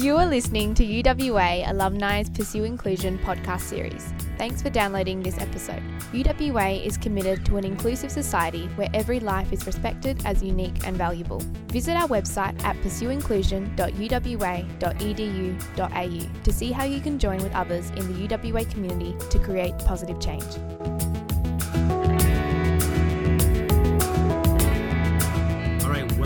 You are listening to UWA Alumni's Pursue Inclusion podcast series. Thanks for downloading this episode. UWA is committed to an inclusive society where every life is respected as unique and valuable. Visit our website at pursueinclusion.uwa.edu.au to see how you can join with others in the UWA community to create positive change.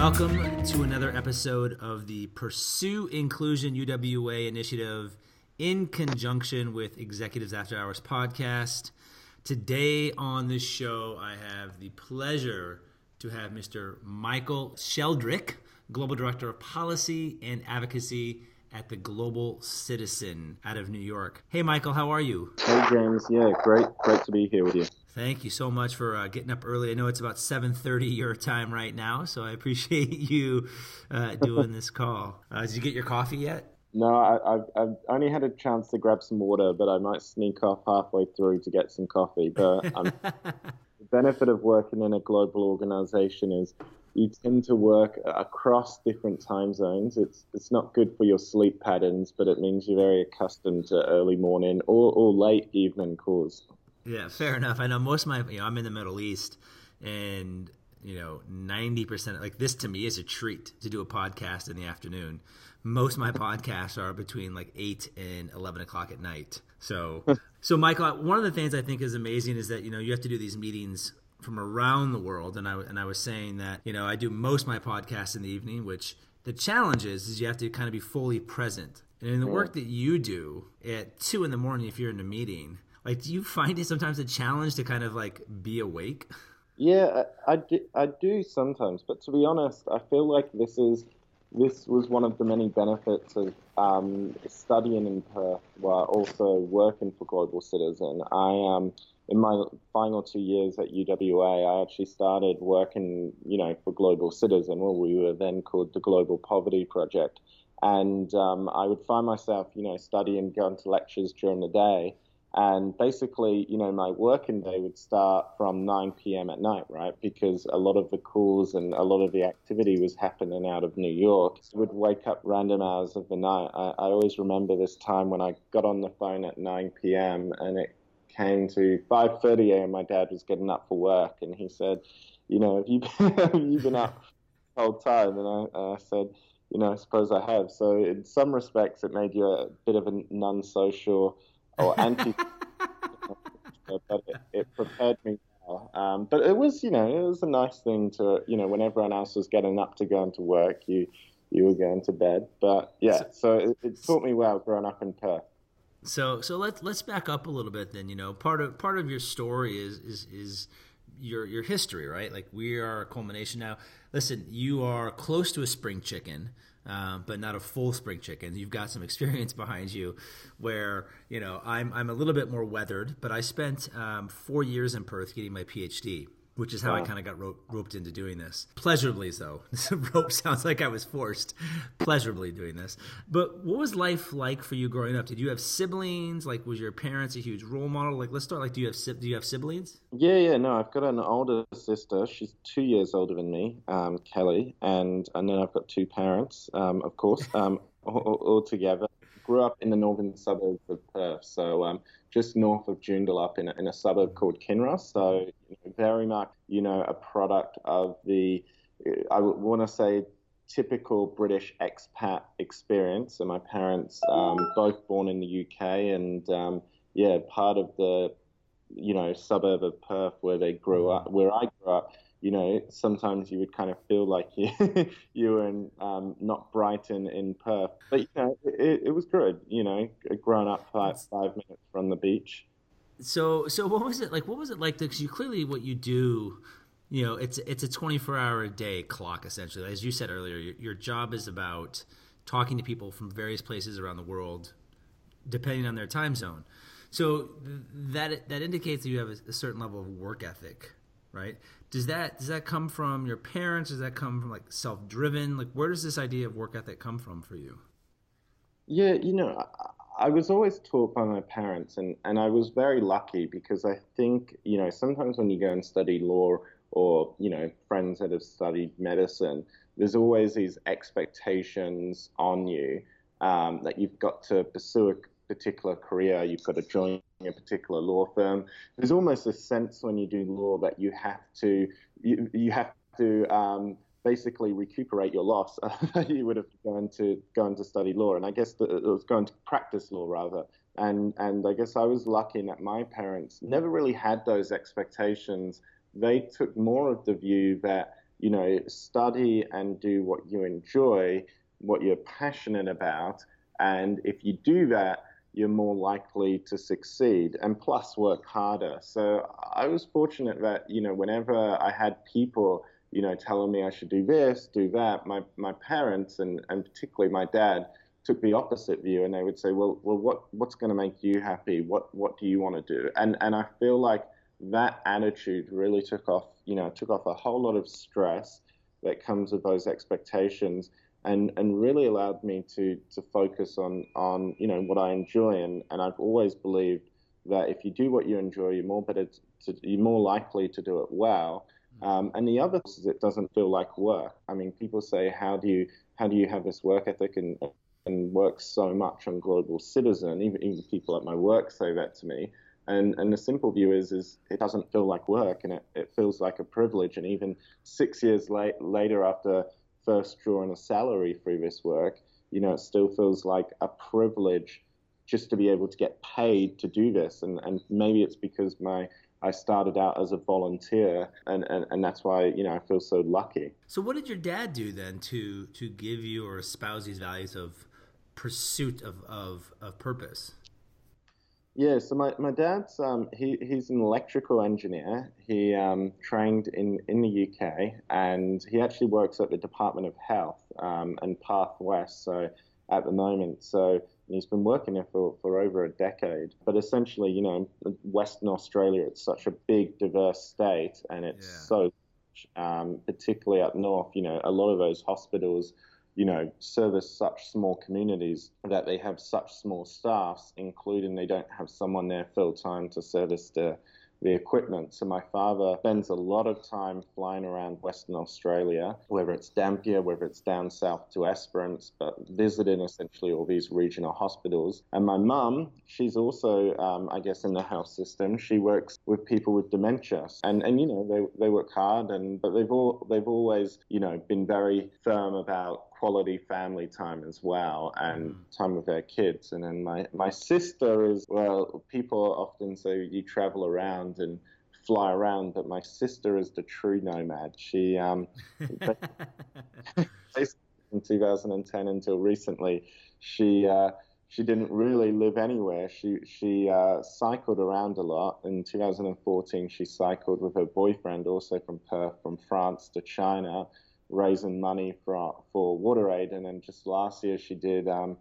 Welcome to another episode of the Pursue Inclusion UWA initiative in conjunction with Executives After Hours podcast. Today on this show, I have the pleasure to have Mr. Michael Sheldrick, Global Director of Policy and Advocacy at the Global Citizen out of New York. Hey, Michael, how are you? Hey, James. Yeah, great, great to be here with you. Thank you so much for uh, getting up early. I know it's about 7:30 your time right now, so I appreciate you uh, doing this call. Uh, did you get your coffee yet? No, I, have only had a chance to grab some water, but I might sneak off halfway through to get some coffee. But the benefit of working in a global organization is you tend to work across different time zones. It's it's not good for your sleep patterns, but it means you're very accustomed to early morning or, or late evening calls. Yeah, fair enough. I know most of my, you know, I'm in the Middle East, and you know, ninety percent like this to me is a treat to do a podcast in the afternoon. Most of my podcasts are between like eight and eleven o'clock at night. So, so Michael, one of the things I think is amazing is that you know you have to do these meetings from around the world, and I and I was saying that you know I do most of my podcasts in the evening, which the challenge is is you have to kind of be fully present. And in the work mm. that you do at two in the morning, if you're in a meeting, like, do you find it sometimes a challenge to kind of like be awake? Yeah, I, I, do, I do sometimes, but to be honest, I feel like this is this was one of the many benefits of um, studying in Perth while also working for Global Citizen. I um, in my final two years at UWA, I actually started working, you know, for Global Citizen. Well, we were then called the Global Poverty Project, and um, I would find myself, you know, studying, going to lectures during the day, and basically, you know, my working day would start from 9 p.m. at night, right? Because a lot of the calls and a lot of the activity was happening out of New York. I would wake up random hours of the night. I, I always remember this time when I got on the phone at 9 p.m. and it came to 5:30 a.m. My dad was getting up for work, and he said, "You know, have you been, have you been up the whole time?" And I, I said, "You know, I suppose I have." So in some respects, it made you a bit of a non-social or anti. but it, it, prepared me well. Um, but it was, you know, it was a nice thing to, you know, when everyone else was getting up to go into work, you you were going to bed. But yeah, so it, it taught me well growing up in Perth. So so let's let's back up a little bit then. You know, part of part of your story is is is your your history, right? Like we are a culmination now. Listen, you are close to a spring chicken uh, but not a full spring chicken. You've got some experience behind you, where you know I'm I'm a little bit more weathered, but I spent um, four years in Perth getting my PhD which is how wow. I kind of got ro- roped into doing this. Pleasurably, though. rope sounds like I was forced. Pleasurably doing this. But what was life like for you growing up? Did you have siblings? Like, was your parents a huge role model? Like, let's start. Like, do you have do you have siblings? Yeah, yeah. No, I've got an older sister. She's two years older than me, um, Kelly, and and then I've got two parents, um, of course, um, all, all together grew up in the northern suburbs of Perth, so um, just north of Joondalup in a, in a suburb called Kinross. So you know, very much, you know, a product of the, I want to say, typical British expat experience. So my parents, um, both born in the UK, and um, yeah, part of the, you know, suburb of Perth where they grew up, where I grew up you know, sometimes you would kind of feel like you you were in um, not Brighton in Perth, but you know, it, it was good. You know, growing up five five minutes from the beach. So so what was it like? What was it like? Because you clearly what you do. You know, it's it's a 24 hour a day clock essentially. As you said earlier, your, your job is about talking to people from various places around the world, depending on their time zone. So that that indicates that you have a, a certain level of work ethic, right? does that does that come from your parents? Does that come from like self-driven? Like where does this idea of work ethic come from for you? Yeah you know I, I was always taught by my parents and and i was very lucky because i think you know sometimes when you go and study law or you know friends that have studied medicine there's always these expectations on you um, that you've got to pursue a particular career, you've got to join a particular law firm. There's almost a sense when you do law that you have to you, you have to um, basically recuperate your loss. you would have gone to gone to study law, and I guess the, it was going to practice law rather. And and I guess I was lucky in that my parents never really had those expectations. They took more of the view that you know study and do what you enjoy, what you're passionate about, and if you do that, you're more likely to succeed and plus work harder. So I was fortunate that, you know, whenever I had people, you know, telling me I should do this, do that, my, my parents and, and particularly my dad took the opposite view and they would say, well, well, what, what's going to make you happy? What, what do you want to do? And, and I feel like that attitude really took off, you know, took off a whole lot of stress that comes with those expectations and and really allowed me to to focus on on you know what I enjoy. And and I've always believed that if you do what you enjoy you're more better to, you're more likely to do it well. Mm-hmm. um, and the other is it doesn't feel like work. I mean people say how do you how do you have this work ethic and and work so much on global citizen? Even, even people at my work say that to me. And and the simple view is is it doesn't feel like work and it, it feels like a privilege. And even six years late, later after first drawing a salary through this work, you know, it still feels like a privilege just to be able to get paid to do this. And, and maybe it's because my I started out as a volunteer, and, and, and that's why you know I feel so lucky. So, what did your dad do then to to give you or espouse these values of pursuit of, of, of purpose? Yeah, so my, my dad's um, he, he's an electrical engineer. He um, trained in, in the UK and he actually works at the Department of Health um, and PathWest. So at the moment, so he's been working there for, for over a decade. But essentially, you know, Western Australia, it's such a big, diverse state, and it's yeah. so, um, particularly up north. You know, a lot of those hospitals you know, service such small communities that they have such small staffs, including they don't have someone there full time to service the the equipment. So my father spends a lot of time flying around Western Australia, whether it's Dampier, whether it's down south to Esperance, but visiting essentially all these regional hospitals. And my mum, she's also, um, I guess, in the health system. She works with people with dementia, and and you know they they work hard, and but they've all they've always you know been very firm about quality family time as well and mm. time with their kids. And then my, my sister is, well, people often say you travel around and fly around, but my sister is the true nomad. She, um, in 2010 until recently, she, uh, she didn't really live anywhere. She she uh, cycled around a lot. In 2014, she cycled with her boyfriend, also from Perth, from France to China, raising money for for WaterAid, and then just last year she did um,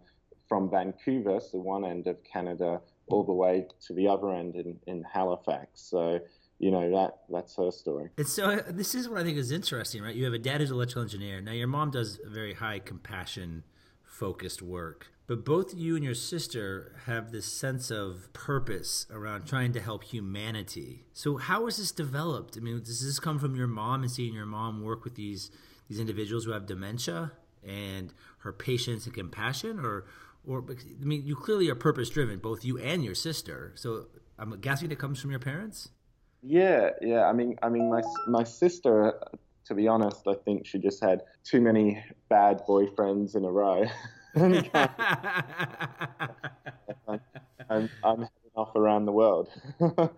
from Vancouver, so one end of Canada, all the way to the other end in, in Halifax. So you know that that's her story. And so uh, this is what I think is interesting, right? You have a dad who's an electrical engineer. Now your mom does very high compassion focused work. But both you and your sister have this sense of purpose around trying to help humanity. So how was this developed? I mean, does this come from your mom and seeing your mom work with these these individuals who have dementia and her patience and compassion or or I mean you clearly are purpose driven both you and your sister so I'm guessing it comes from your parents yeah yeah I mean I mean my my sister to be honest I think she just had too many bad boyfriends in a row I'm, I'm heading off around the world.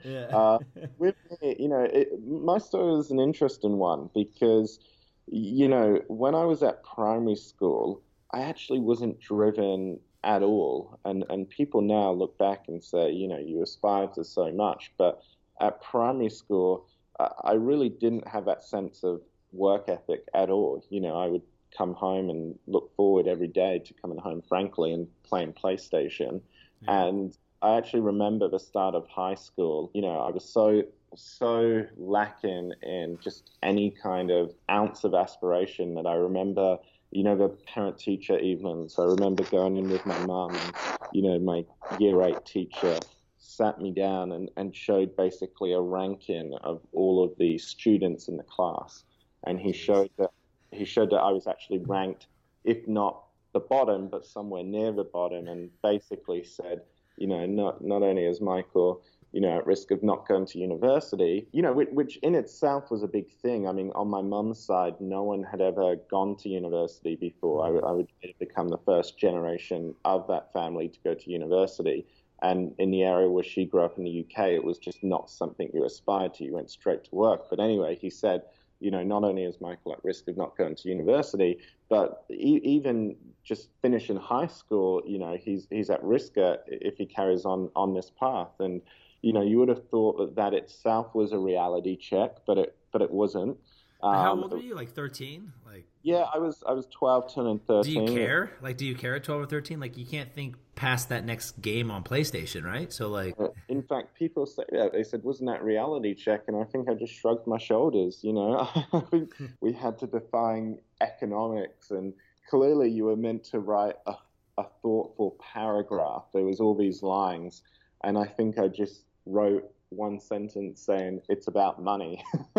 yeah. uh, with me, you know, it, my story is an interesting one because you know, when I was at primary school, I actually wasn't driven at all. And, and people now look back and say, you know, you aspire to so much. But at primary school, I really didn't have that sense of work ethic at all. You know, I would come home and look forward every day to coming home, frankly, and playing PlayStation. Yeah. And I actually remember the start of high school. You know, I was so so lacking in just any kind of ounce of aspiration that I remember, you know, the parent teacher evenings. I remember going in with my mum and, you know, my year eight teacher sat me down and, and showed basically a ranking of all of the students in the class. And he showed that he showed that I was actually ranked, if not the bottom, but somewhere near the bottom, and basically said, you know, not not only is Michael you know, at risk of not going to university, you know, which, which, in itself was a big thing. I mean, on my mum's side, no one had ever gone to university before. I, I would become the first generation of that family to go to university. And in the area where she grew up in the UK, it was just not something you aspired to. You went straight to work. But anyway, he said, you know, not only is Michael at risk of not going to university, but e- even just finishing high school, you know, he's he's at risk uh, if he carries on on this path. And you know, you would have thought that that itself was a reality check, but it but it wasn't. Um, How old were you? Like thirteen? Like yeah, I was I was 12, 10, 13. Do you care? Like, do you care at twelve or thirteen? Like, you can't think past that next game on PlayStation, right? So like, uh, in fact, people say that they said, "Wasn't that reality check?" And I think I just shrugged my shoulders. You know, I think we had to define economics, and clearly, you were meant to write a, a thoughtful paragraph. There was all these lines, and I think I just wrote one sentence saying it's about money.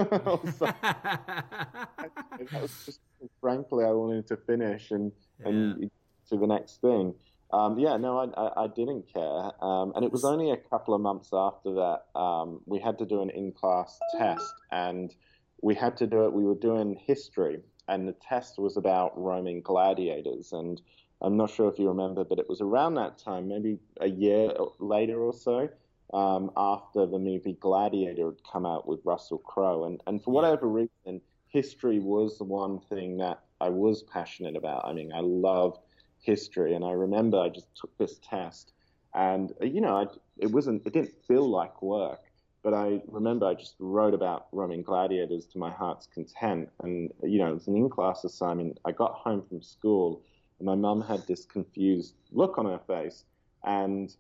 was just frankly I wanted to finish and yeah. and to the next thing. Um, yeah, no, I, I, I didn't care, um, and it was only a couple of months after that um, we had to do an in-class test, and we had to do it. We were doing history, and the test was about Roman gladiators, and I'm not sure if you remember, but it was around that time, maybe a year later or so um, after the movie Gladiator had come out with Russell Crowe. And, and for whatever reason, history was the one thing that I was passionate about. I mean, I loved history. And I remember I just took this test. And, you know, I, it wasn't, it didn't feel like work. But I remember I just wrote about Roman gladiators to my heart's content. And, you know, it was an in class assignment. I got home from school and my mum had this confused look on her face. And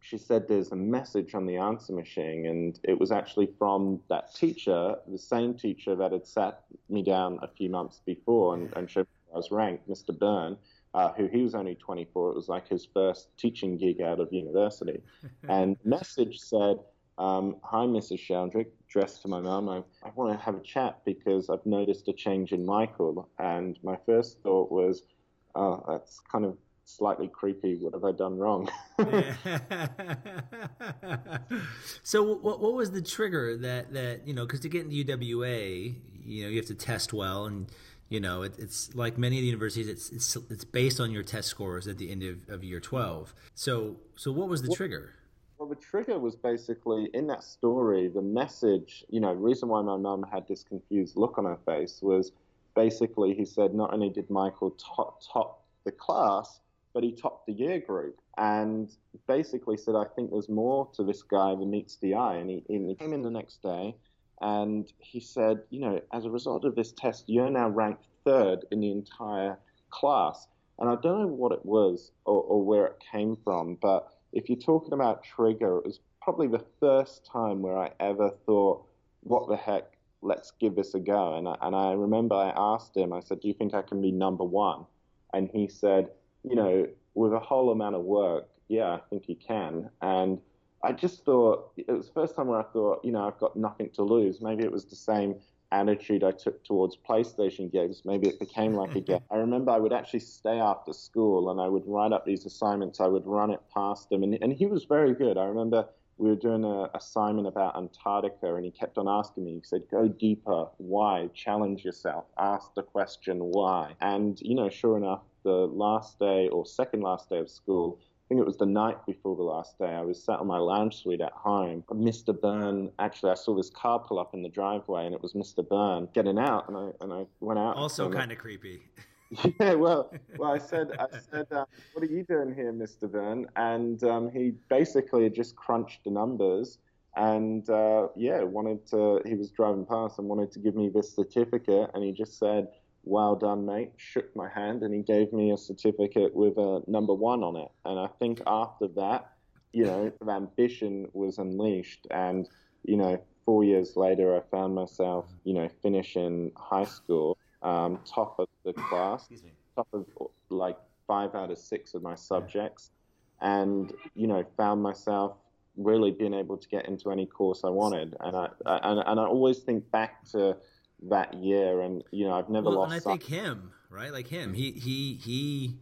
she said there's a message on the answer machine, and it was actually from that teacher, the same teacher that had sat me down a few months before and, and showed me I was ranked, Mr. Byrne, uh, who he was only 24. It was like his first teaching gig out of university. and the message said, um, Hi, Mrs. Sheldrick, dressed to my mum. I, I want to have a chat because I've noticed a change in Michael. And my first thought was, oh, that's kind of slightly creepy. What have I done wrong? so what what was the trigger that that you know because to get into UWA you know you have to test well and you know it, it's like many of the universities it's, it's it's based on your test scores at the end of, of year 12 so so what was the trigger well the trigger was basically in that story the message you know the reason why my mum had this confused look on her face was basically he said not only did michael top top the class but he topped the year group and basically said, I think there's more to this guy than meets the eye. And he, and he came in the next day and he said, you know, as a result of this test, you're now ranked third in the entire class. And I don't know what it was or, or where it came from, but if you're talking about trigger, it was probably the first time where I ever thought, what the heck, let's give this a go. And I, and I remember I asked him, I said, do you think I can be number one? And he said, you know, with a whole amount of work, yeah, I think you can. And I just thought it was the first time where I thought, you know, I've got nothing to lose. Maybe it was the same attitude I took towards PlayStation games. Maybe it became like a game. I remember I would actually stay after school and I would write up these assignments. I would run it past him, and, and he was very good. I remember we were doing an assignment about Antarctica, and he kept on asking me. He said, "Go deeper. Why? Challenge yourself. Ask the question why." And you know, sure enough, the last day or second last day of school, I think it was the night before the last day, I was sat on my lounge suite at home. Mr. Byrne, actually, I saw this car pull up in the driveway and it was Mr. Byrne getting out, and I, and I went out. Also, kind of creepy. yeah, well, well, I said, I said, uh, what are you doing here, Mr. Byrne? And um, he basically just crunched the numbers and uh, yeah, wanted to. He was driving past and wanted to give me this certificate, and he just said, well done, mate, shook my hand, and he gave me a certificate with a number one on it. And I think after that, you know, the ambition was unleashed. And, you know, four years later, I found myself, you know, finishing high school, um, top of the class, top of like five out of six of my subjects, and, you know, found myself really being able to get into any course I wanted. And I, and, and I always think back to, that year, and you know I've never well, lost. And I think him, right? Like him, he he he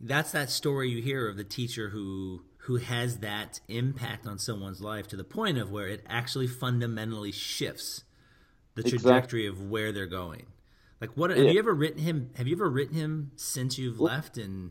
that's that story you hear of the teacher who who has that impact on someone's life to the point of where it actually fundamentally shifts the trajectory exactly. of where they're going. Like what have yeah. you ever written him have you ever written him since you've well, left and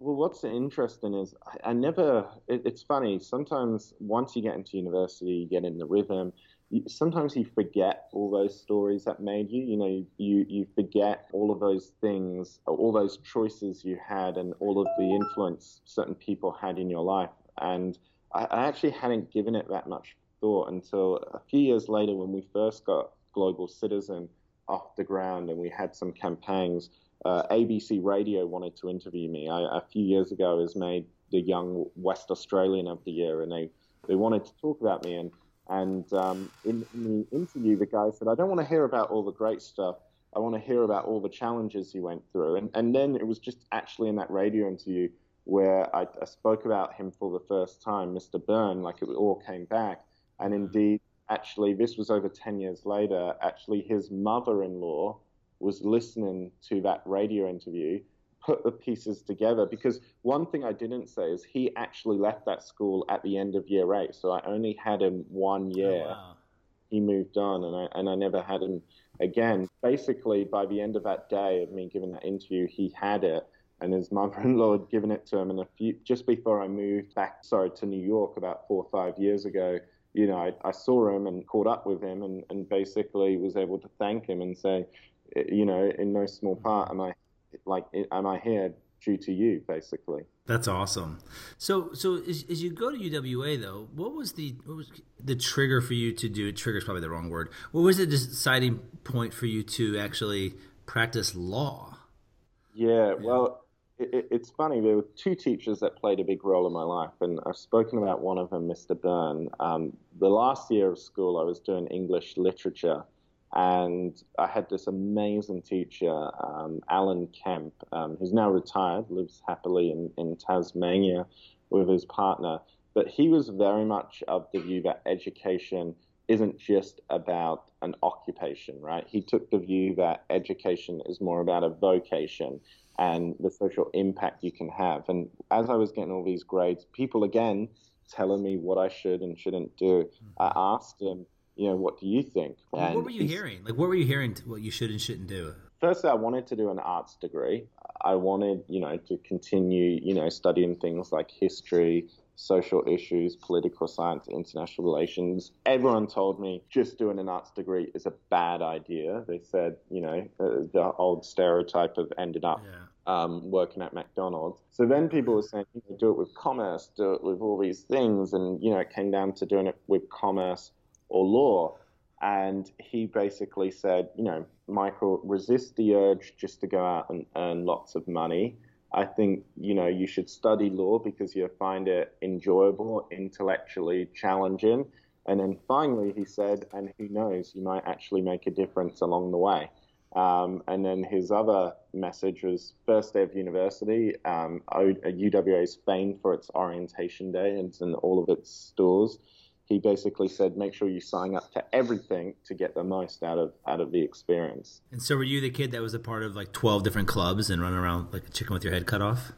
well, what's interesting is I, I never. It, it's funny. Sometimes once you get into university, you get in the rhythm. You, sometimes you forget all those stories that made you. You know, you you forget all of those things, all those choices you had, and all of the influence certain people had in your life. And I, I actually hadn't given it that much thought until a few years later when we first got Global Citizen off the ground and we had some campaigns uh, ABC Radio wanted to interview me. I, a few years ago, was made the Young West Australian of the Year, and they, they wanted to talk about me. And and um, in, in, the interview, the guy said, "I don't want to hear about all the great stuff. I want to hear about all the challenges you went through." And and then it was just actually in that radio interview where I, I spoke about him for the first time, Mr. Byrne, like it all came back. And indeed, actually, this was over ten years later. Actually, his mother-in-law was listening to that radio interview, put the pieces together. Because one thing I didn't say is he actually left that school at the end of year eight. So I only had him one oh, year. Oh, wow. He moved on, and I and I never had him again. Basically, by the end of that day of me giving that interview, he had it and his mother-in-law had given it to him. And a few, just before I moved back, sorry, to New York about four or five years ago, you know, I, I saw him and caught up with him, and, and basically was able to thank him and say, eh, you know, in no small part am I like eh, am I here due to you, basically. That's awesome. So, so as, as, you go to UWA though, what was the what was the trigger for you to do? Trigger is probably the wrong word. What was the deciding point for you to actually practice law? Yeah, well, it, it's funny. There were two teachers that played a big role in my life, and I've spoken about one of them, Mr. Byrne. Um, the last year of school, I was doing English literature and I had this amazing teacher, um, Alan Kemp, um, who's now retired, lives happily in, in Tasmania with his partner. But he was very much of the view that education isn't just about an occupation, right? He took the view that education is more about a vocation and the social impact you can have. And as I was getting all these grades, people again telling me what I should and shouldn't do, I mm-hmm. asked him, you know, what do you think? Well, what were you hearing? Like, what were you hearing? What you should and shouldn't do? Firstly, I wanted to do an arts degree. I wanted, you know, to continue, you know, studying things like history, social issues, political science, international relations. Everyone told me just doing an arts degree is a bad idea. They said, you know, uh, the old stereotype of ended up yeah. Um, working at McDonald's. So then people were saying, you know, do it with commerce, do it with all these things. And, you know, it came down to doing it with commerce or law. And he basically said, you know, Michael, resist the urge just to go out and earn lots of money. I think, you know, you should study law because you'll find it enjoyable, intellectually challenging. And then finally, he said, and who knows, you might actually make a difference along the way. Um, and then his other message was first day of university. Um, UWA is famed for its orientation day and in all of its stores he basically said, make sure you sign up to everything to get the most out of out of the experience. And so, were you the kid that was a part of like twelve different clubs and running around like a chicken with your head cut off?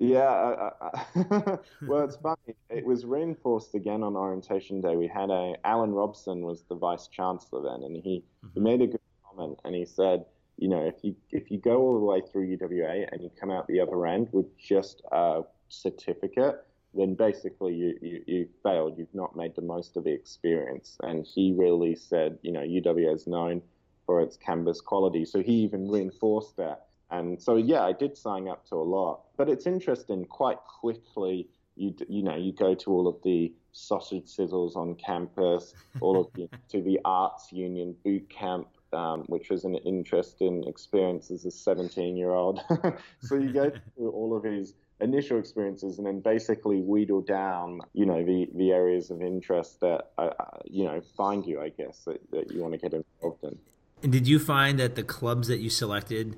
Yeah, I, I, well, it's funny. It was reinforced again on orientation day. We had a Alan Robson was the vice chancellor then, and he, mm-hmm. he made a good comment, and he said, you know, if you if you go all the way through UWA and you come out the other end with just a certificate, then basically you, you, you failed. You've not made the most of the experience. And he really said, you know, UWA is known for its campus quality. So he even reinforced that. And so, yeah, I did sign up to a lot. But it's interesting, quite quickly, you, you know, you go to all of the sausage sizzles on campus, all of the, to the arts union boot camp, um, which was an interesting experience as a 17 year old. so you go through all of these initial experiences and then basically wheedle down, you know, the, the areas of interest that, uh, uh, you know, find you, I guess, that, that you want to get involved in. And did you find that the clubs that you selected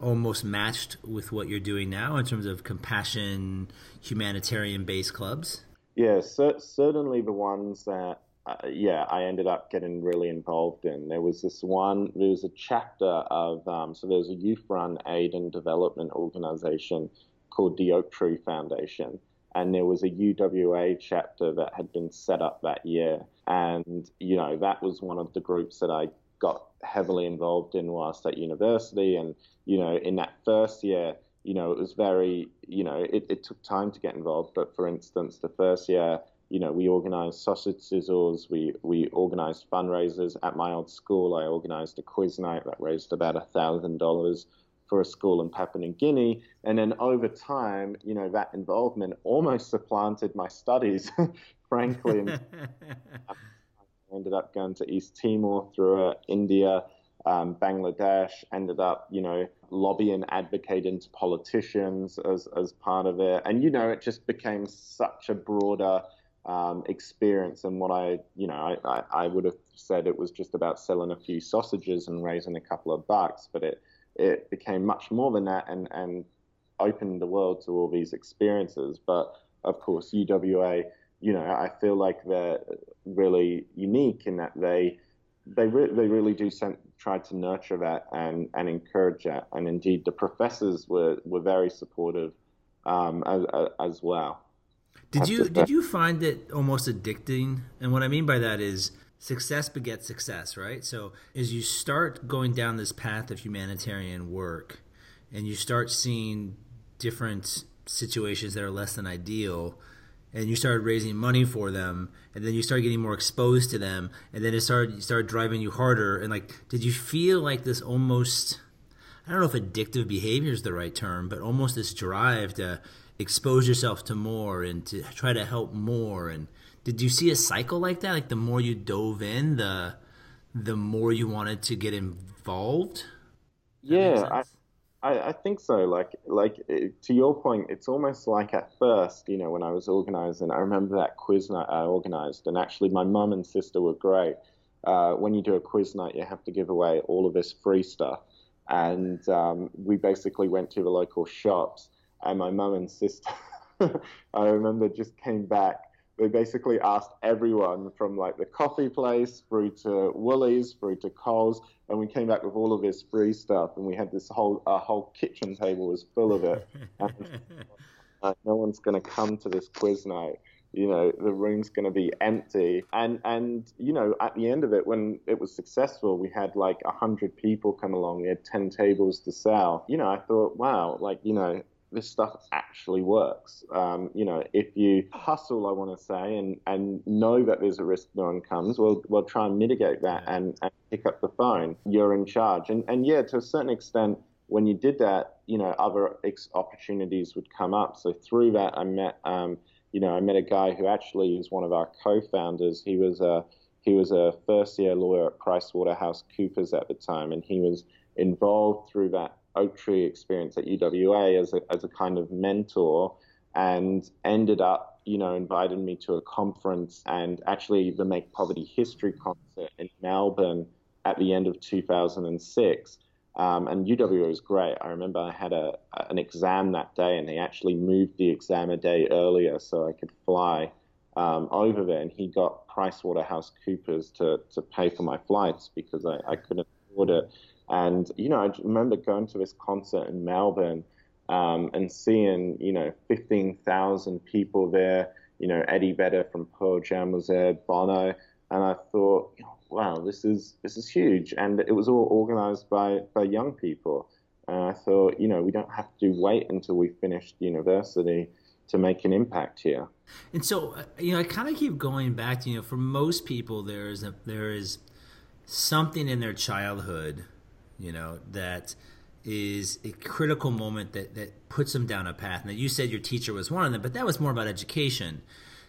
almost matched with what you're doing now in terms of compassion, humanitarian based clubs? Yeah, cer- certainly the ones that, uh, yeah, I ended up getting really involved in. There was this one, there was a chapter of, um, so there's a youth run aid and development organization called the Oaktree Foundation. And there was a UWA chapter that had been set up that year. And, you know, that was one of the groups that I got heavily involved in whilst at university. And, you know, in that first year, you know, it was very, you know, it, it took time to get involved. But for instance, the first year, you know, we organized sausage sizzles, we, we organized fundraisers. At my old school, I organized a quiz night that raised about a $1,000 for a school in Papua New Guinea. And then over time, you know, that involvement almost supplanted my studies, frankly. I ended up going to East Timor through uh, India, um, Bangladesh, ended up, you know, lobbying, advocating to politicians as, as part of it. And, you know, it just became such a broader um, experience and what I, you know, I, I, would have said it was just about selling a few sausages and raising a couple of bucks, but it, it became much more than that and, and opened the world to all these experiences. But of course, UWA, you know, I feel like they're really unique in that they, they, re- they really do try to nurture that and, and encourage that. And indeed, the professors were, were very supportive um, as, as well. Did you did you find it almost addicting? And what I mean by that is success begets success, right? So as you start going down this path of humanitarian work and you start seeing different situations that are less than ideal and you started raising money for them and then you start getting more exposed to them and then it started started driving you harder and like did you feel like this almost I don't know if addictive behavior is the right term, but almost this drive to expose yourself to more and to try to help more. And did you see a cycle like that? Like the more you dove in the the more you wanted to get involved? Yeah I, I, I think so. Like like to your point it's almost like at first you know when i was organizing i remember that quiz night i organized and actually my mum and sister were great. Uh, when you do a quiz night you have to give away all of this free stuff. And um, we basically went to the local shops and my mum and sister, I remember just came back. They basically asked everyone from like the coffee place through to Woolies, through to Coles, and we came back with all of this free stuff, and we had this whole our whole kitchen table was full of it. and, uh, no one's going to come to this quiz night you know the room's going to be empty and and you know at the end of it when it was successful we had like 100 people come along we had 10 tables to sell you know i thought wow like you know this stuff actually works. Um, you know, if you hustle, I want to say, and, and know that there's a risk no one comes, we'll, we'll try and mitigate that and, and pick up the phone. You're in charge. And, and yeah, to a certain extent, when you did that, you know, other ex- opportunities would come up. So through that, I met, um, you know, I met a guy who actually is one of our co-founders. He was a he was a first year lawyer at PricewaterhouseCoopers at the time, and he was involved through that Oaktree experience at UWA as a, as a kind of mentor and ended up, you know, inviting me to a conference and actually the Make Poverty History concert in Melbourne at the end of 2006. Um, and UWA was great. I remember I had a, an exam that day, and they actually moved the exam a day earlier so I could fly um, over there. And he got PricewaterhouseCoopers to, to pay for my flights because I, I couldn't afford it. And, you know, I remember going to this concert in Melbourne um, and seeing, you know, 15,000 people there. You know, Eddie Vedder from Pearl Jam was there, Bono. And I thought, wow, this is this is huge. And it was all organized by, by young people. And I thought, you know, we don't have to wait until we finished university to make an impact here. And so, uh, you know, I kind of keep going back to, you know, for most people, there is a, there is something in their childhood you know, that is a critical moment that, that puts them down a path. Now, you said your teacher was one of them, but that was more about education.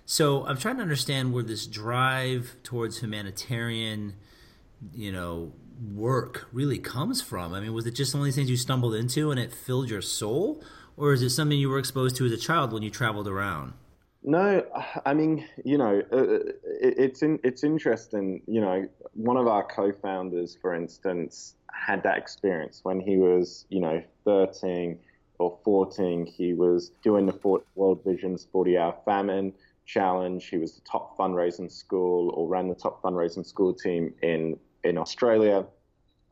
So I'm trying to understand where this drive towards humanitarian, you know, work really comes from. I mean, was it just one of these things you stumbled into and it filled your soul? Or is it something you were exposed to as a child when you traveled around? No, I mean, you know, uh, uh it's in, it's interesting. You know, one of our co-founders, for instance, had that experience when he was, you know, 13 or 14. He was doing the World Vision's 40 Hour Famine Challenge. He was the top fundraising school or ran the top fundraising school team in in Australia.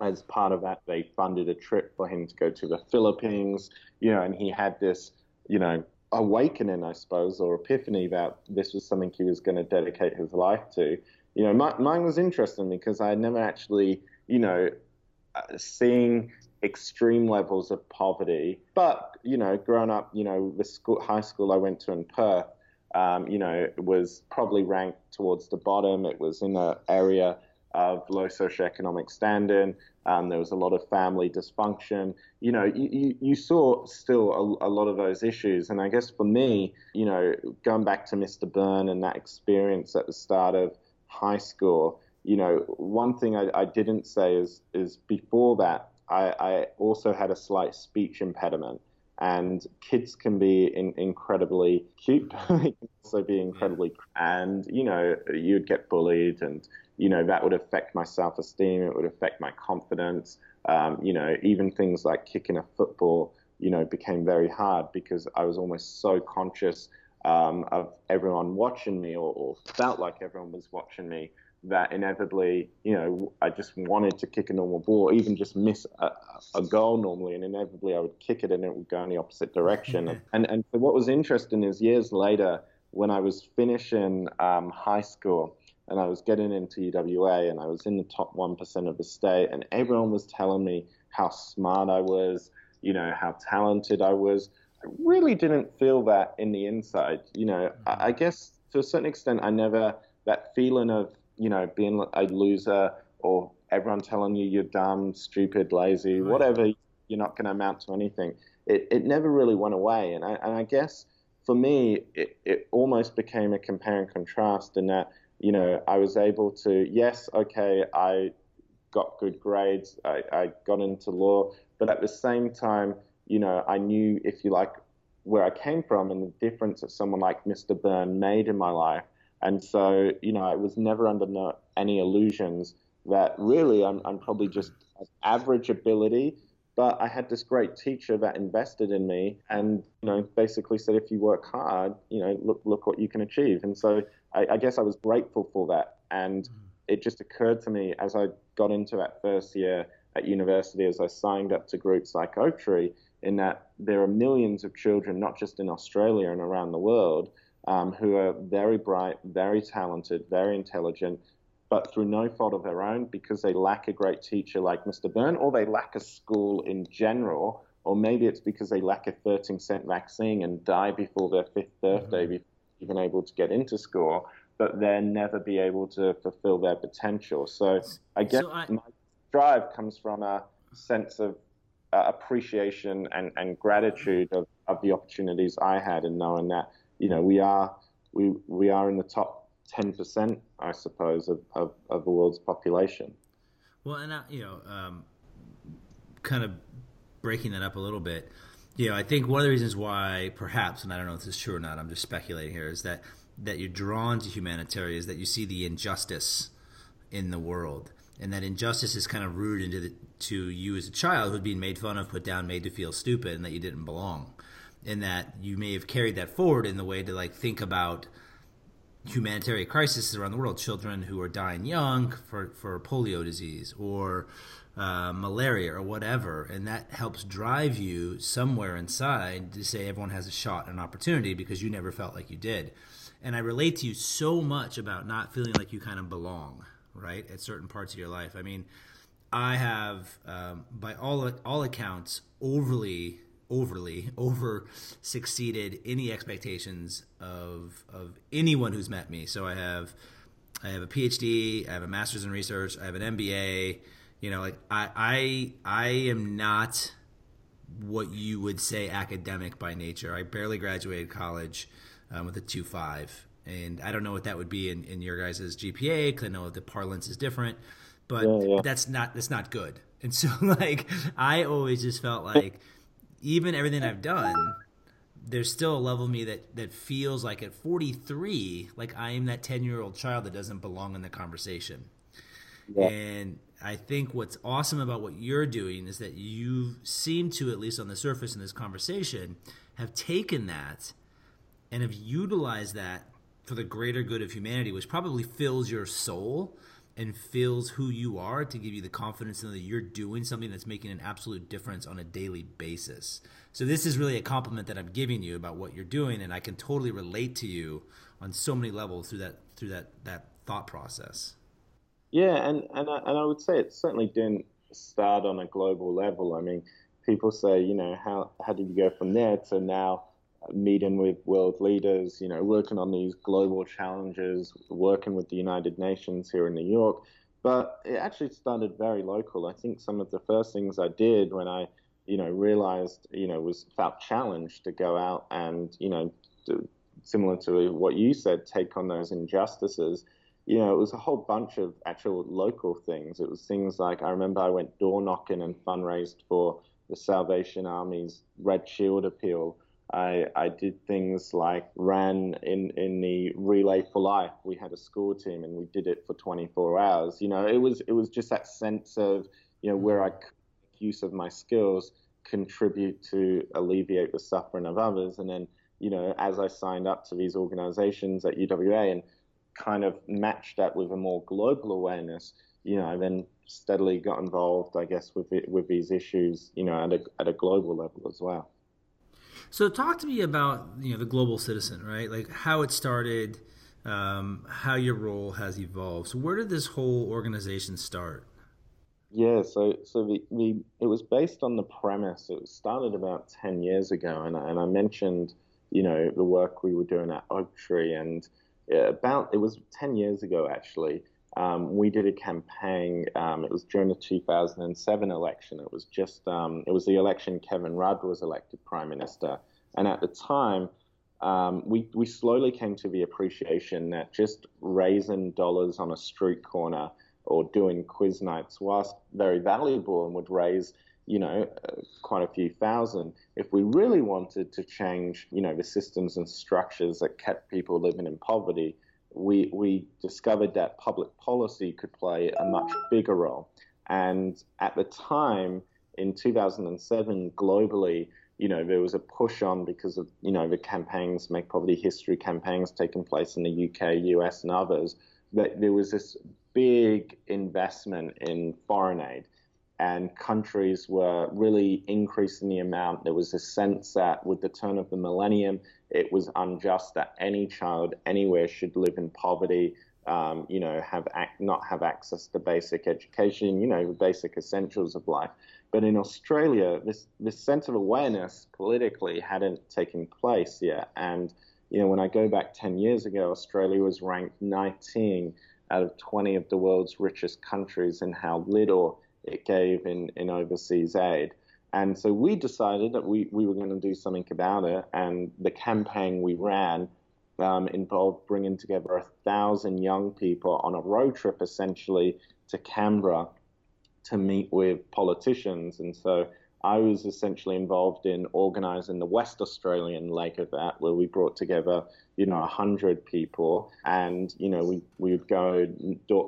As part of that, they funded a trip for him to go to the Philippines. You know, and he had this you know, awakening, I suppose, or epiphany that this was something he was going to dedicate his life to. You know, my, mine was interesting because I had never actually, you know, uh, seeing extreme levels of poverty. But you know, growing up, you know, the school, high school I went to in Perth, um, you know, was probably ranked towards the bottom. It was in an area of low socioeconomic standing. Um, there was a lot of family dysfunction. You know, you, you, you saw still a, a, lot of those issues. And I guess for me, you know, going back to Mr. Byrne and that experience at the start of high school, you know, one thing I, I didn't say is is before that, I, I also had a slight speech impediment and kids can be in, incredibly cute they can also be incredibly and you know you'd get bullied and you know that would affect my self-esteem it would affect my confidence um, you know even things like kicking a football you know became very hard because i was almost so conscious um, of everyone watching me or, or felt like everyone was watching me that inevitably, you know, I just wanted to kick a normal ball, or even just miss a, a, goal normally, and inevitably I would kick it and it would go in the opposite direction. and and what was interesting is years later, when I was finishing um, high school and I was getting into UWA and I was in the top one percent of the state, and everyone was telling me how smart I was, you know, how talented I was. I really didn't feel that in the inside. You know, I, I guess to a certain extent, I never that feeling of you know, being a loser or everyone telling you you're dumb, stupid, lazy, right. whatever, you're not going to amount to anything. It, it never really went away. And I, and I guess for me, it, it almost became a compare and contrast in that, you know, I was able to, yes, okay, I got good grades, I, I got into law, but at the same time, you know, I knew, if you like, where I came from and the difference that someone like Mr. Byrne made in my life and so, you know, I was never under no, any illusions that really I'm, I'm probably just average ability, but I had this great teacher that invested in me and, you know, basically said, if you work hard, you know, look, look what you can achieve. And so I, I guess I was grateful for that. And mm. it just occurred to me as I got into that first year at university, as I signed up to groups like Oaktree, in that there are millions of children, not just in Australia and around the world, um, who are very bright, very talented, very intelligent, but through no fault of their own, because they lack a great teacher like Mr. Byrne, or they lack a school in general, or maybe it's because they lack a 13 cent vaccine and die before their fifth birthday, mm-hmm. before even able to get into school, but then never be able to fulfill their potential. So I guess so I... my drive comes from a sense of uh, appreciation and, and gratitude of, of the opportunities I had and knowing that you know, we are we we are in the top ten percent, I suppose, of, of, of, the world's population. Well, and uh, you know, um, kind of breaking that up a little bit. You know, I think one of the reasons why, perhaps, and I don't know if this is true or not, I'm just speculating here, is that that you're drawn to humanitarian is that you see the injustice in the world, and that injustice is kind of rooted into the, to you as a child who's being made fun of, put down, made to feel stupid, and that you didn't belong And that you may have carried that forward in the way to like think about humanitarian crises around the world, children who are dying young for, for polio disease or uh, malaria or whatever, and that helps drive you somewhere inside to say everyone has a shot, an opportunity because you never felt like you did. And I relate to you so much about not feeling like you kind of belong, right, at certain parts of your life. I mean, I have, um, by all all accounts, overly overly over succeeded any expectations of of anyone who's met me. So I have I have a PhD, I have a master's in research, I have an MBA. You know, like I I I am not what you would say academic by nature. I barely graduated college um, with a two five, and I don't know what that would be in, in your guys' GPA because I know the parlance is different, but yeah, yeah. that's not that's not good. And so like I always just felt like even everything I've done, there's still a level of me that that feels like at 43, like I am that 10 year old child that doesn't belong in the conversation. Yeah. And I think what's awesome about what you're doing is that you seem to, at least on the surface in this conversation, have taken that and have utilized that for the greater good of humanity, which probably fills your soul and feels who you are to give you the confidence that you're doing something that's making an absolute difference on a daily basis. So this is really a compliment that I'm giving you about what you're doing, and I can totally relate to you on so many levels through that through that that thought process. Yeah, and and I, and I would say it certainly didn't start on a global level. I mean, people say, you know, how how did you go from there to now meeting with world leaders, you know, working on these global challenges, working with the United Nations here in New York. But it actually started very local. I think some of the first things I did when I, you know, realized, you know, was felt challenged to go out and, you know, similar to what you said, take on those injustices. You know, it was a whole bunch of actual local things. It was things like I remember I went door knocking and fundraised for the Salvation Army's Red Shield appeal I, I did things like ran in, in the Relay for Life. We had a school team and we did it for 24 hours. You know, it was it was just that sense of you know where I could make use of my skills, contribute to alleviate the suffering of others, and then you know as I signed up to these organizations at UWA and kind of matched that with a more global awareness, you know, I then steadily got involved, I guess, with it, with these issues, you know, at a at a global level as well. So talk to me about you know the global citizen, right? Like how it started, um, how your role has evolved. So where did this whole organization start? Yeah, so so the, the it was based on the premise. It started about ten years ago, and and I mentioned you know the work we were doing at Oaktree, and about it was ten years ago actually um, we did a campaign. Um, it was during the 2007 election. It was just um, it was the election Kevin Rudd was elected prime minister, and at the time, um, we we slowly came to the appreciation that just raising dollars on a street corner or doing quiz nights, whilst very valuable and would raise you know, uh, quite a few thousand. If we really wanted to change, you know, the systems and structures that kept people living in poverty, we, we discovered that public policy could play a much bigger role. And at the time, in 2007, globally, you know, there was a push on because of, you know, the campaigns, Make Poverty History campaigns taking place in the UK, US, and others, that there was this big investment in foreign aid. And countries were really increasing the amount. There was a sense that with the turn of the millennium, it was unjust that any child anywhere should live in poverty, um, you know, have not have access to basic education, you know, the basic essentials of life. But in Australia, this this sense of awareness politically hadn't taken place yet. And you know, when I go back 10 years ago, Australia was ranked 19 out of 20 of the world's richest countries in how little it gave in, in overseas aid. And so we decided that we, we were going to do something about it. And the campaign we ran um, involved bringing together a thousand young people on a road trip essentially to Canberra to meet with politicians. And so I was essentially involved in organizing the West Australian leg of that, where we brought together, you know, 100 people. And, you know, we, we would go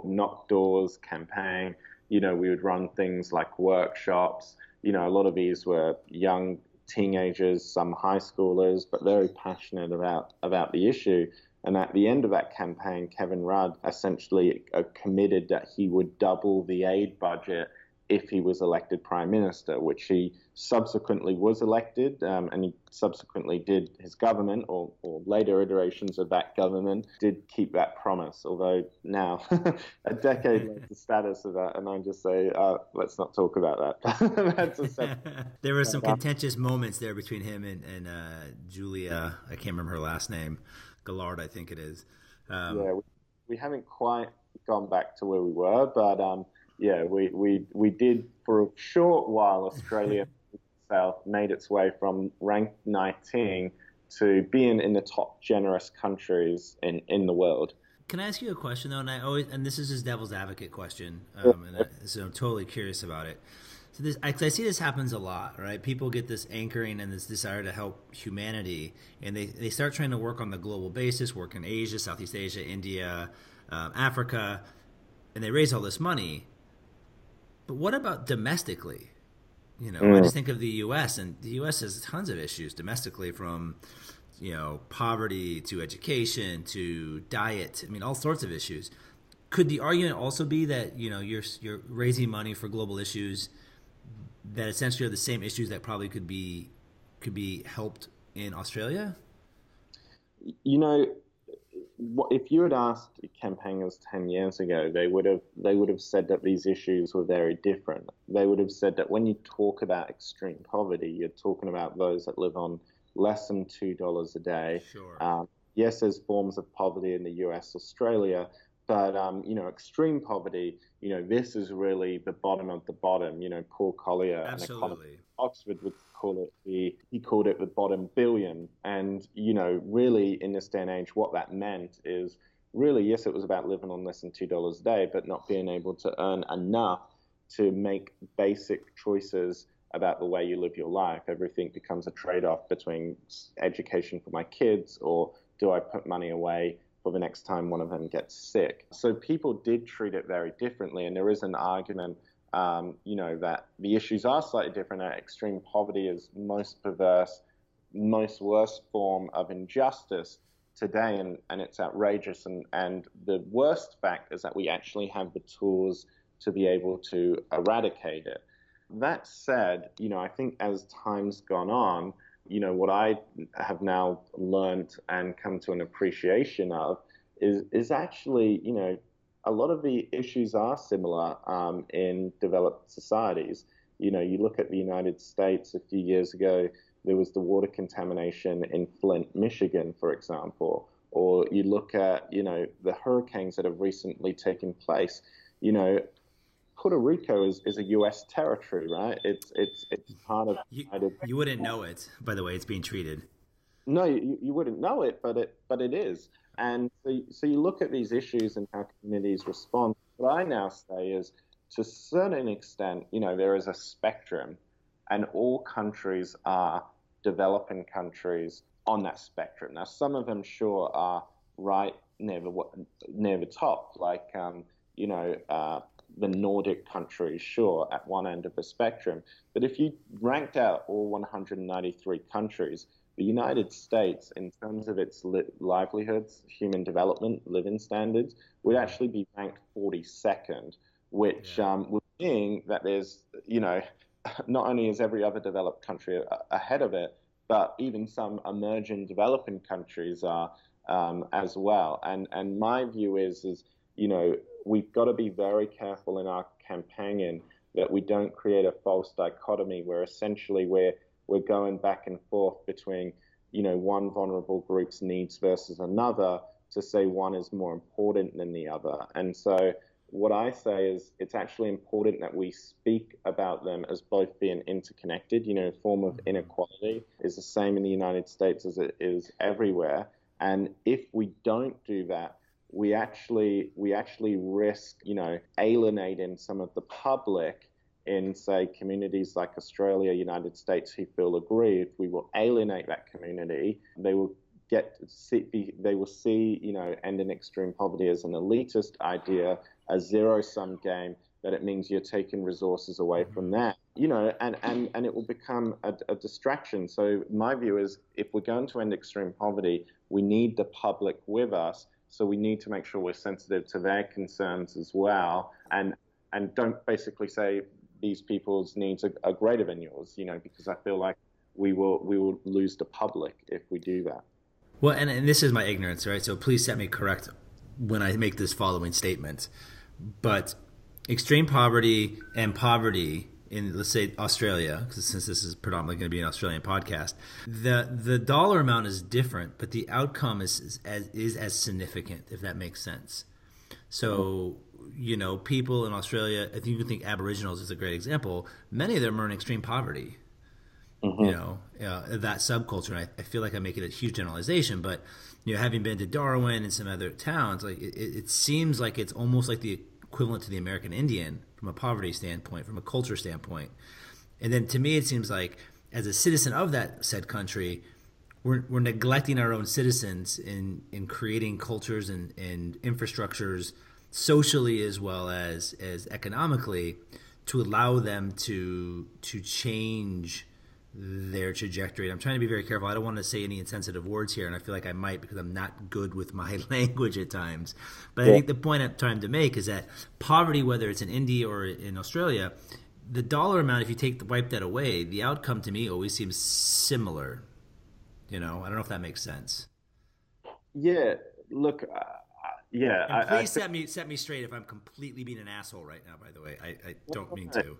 knock doors, campaign. You know, we would run things like workshops you know, a lot of these were young teenagers, some high schoolers, but very passionate about about the issue. And at the end of that campaign, Kevin Rudd essentially uh, committed that he would double the aid budget if he was elected prime minister, which he subsequently was elected, um, and he subsequently did his government, or, or, later iterations of that government, did keep that promise. Although now, a decade later, the status of that, and I just say, uh, let's not talk about that. there were some contentious moments there between him and, and uh, Julia. I can't remember her last name, Gillard, I think it is. Um, yeah, we, we, haven't quite gone back to where we were, but. Um, yeah, we, we, we did for a short while. Australia South made its way from rank 19 to being in the top generous countries in, in the world. Can I ask you a question though? And I always and this is just devil's advocate question, um, and I, so I'm totally curious about it. So this, I, I, see this happens a lot, right? People get this anchoring and this desire to help humanity, and they, they start trying to work on the global basis, work in Asia, Southeast Asia, India, um, Africa, and they raise all this money, but what about domestically? You know, mm. I just think of the U.S. and the U.S. has tons of issues domestically, from you know poverty to education to diet. I mean, all sorts of issues. could the argument also be that you know you're you're raising money for global issues that essentially are the same issues that probably could be could be helped in Australia? You know, if you had asked campaigners ten years ago, they would have they would have said that these issues were very different. They would have said that when you talk about extreme poverty, you're talking about those that live on less than two dollars a day. Sure. Um, yes, there's forms of poverty in the U.S., Australia, but um, you know, extreme poverty. You know, this is really the bottom of the bottom. You know, Paul Collier, Absolutely. Oxford would call it the he called it the bottom billion. And you know, really in this day and age, what that meant is really yes, it was about living on less than two dollars a day, but not being able to earn enough to make basic choices about the way you live your life. Everything becomes a trade-off between education for my kids or do I put money away for the next time one of them gets sick? So people did treat it very differently, and there is an argument um, you know, that the issues are slightly different. Extreme poverty is most perverse, most worst form of injustice today, and, and it's outrageous. And, and the worst fact is that we actually have the tools to be able to eradicate it. That said, you know, I think as time's gone on, you know, what I have now learned and come to an appreciation of is is actually, you know, a lot of the issues are similar um, in developed societies. You know, you look at the United States a few years ago, there was the water contamination in Flint, Michigan, for example, or you look at, you know, the hurricanes that have recently taken place. You know, Puerto Rico is, is a U.S. territory, right? It's it's it's part of. You, you wouldn't know it, by the way. It's being treated. No, you, you wouldn't know it, but it but it is. And so, so you look at these issues and how communities respond. What I now say is, to a certain extent, you know, there is a spectrum, and all countries are developing countries on that spectrum. Now, some of them sure are right near the near the top, like um, you know uh, the Nordic countries, sure, at one end of the spectrum. But if you ranked out all 193 countries, the United States, in terms of its li- livelihoods, human development, living standards, would actually be ranked 42nd, which yeah. um, would mean that there's, you know, not only is every other developed country a- ahead of it, but even some emerging developing countries are um, as well. And and my view is is you know we've got to be very careful in our campaigning that we don't create a false dichotomy where essentially we're we're going back and forth between, you know, one vulnerable group's needs versus another to say one is more important than the other. And so what I say is it's actually important that we speak about them as both being interconnected. You know, a form of mm-hmm. inequality is the same in the United States as it is everywhere. And if we don't do that, we actually we actually risk, you know, alienating some of the public in, say, communities like Australia, United States who feel aggrieved, we will alienate that community. They will get see, they will see, you know, end in extreme poverty as an elitist idea, a zero sum game. That it means you're taking resources away from mm-hmm. that, you know, and, and, and it will become a, a distraction. So my view is, if we're going to end extreme poverty, we need the public with us. So we need to make sure we're sensitive to their concerns as well, and and don't basically say these people's needs are, are greater than yours, you know, because I feel like we will we will lose the public if we do that. Well, and, and this is my ignorance, right? So please set me correct when I make this following statement. But extreme poverty and poverty in let's say Australia, since this is predominantly going to be an Australian podcast, the the dollar amount is different, but the outcome is is as, is as significant, if that makes sense. So you know, people in Australia, I think you can think Aboriginals is a great example. Many of them are in extreme poverty. Mm-hmm. You know, uh, that subculture. And I, I, feel like I'm making a huge generalization, but you know, having been to Darwin and some other towns, like it, it seems like it's almost like the equivalent to the American Indian from a poverty standpoint, from a culture standpoint. And then to me, it seems like as a citizen of that said country, we're, we're neglecting our own citizens in, in creating cultures and, and infrastructures socially as well as as economically to allow them to to change their trajectory. I'm trying to be very careful. I don't want to say any insensitive words here, and I feel like I might because I'm not good with my language at times. But yeah. I think the point I'm trying to make is that poverty, whether it's in India or in Australia, the dollar amount, if you take the, wipe that away, the outcome to me always seems similar. You know, I don't know if that makes sense. Yeah. Look. Yeah. And please I, I set me set me straight if I'm completely being an asshole right now. By the way, I, I don't mean to.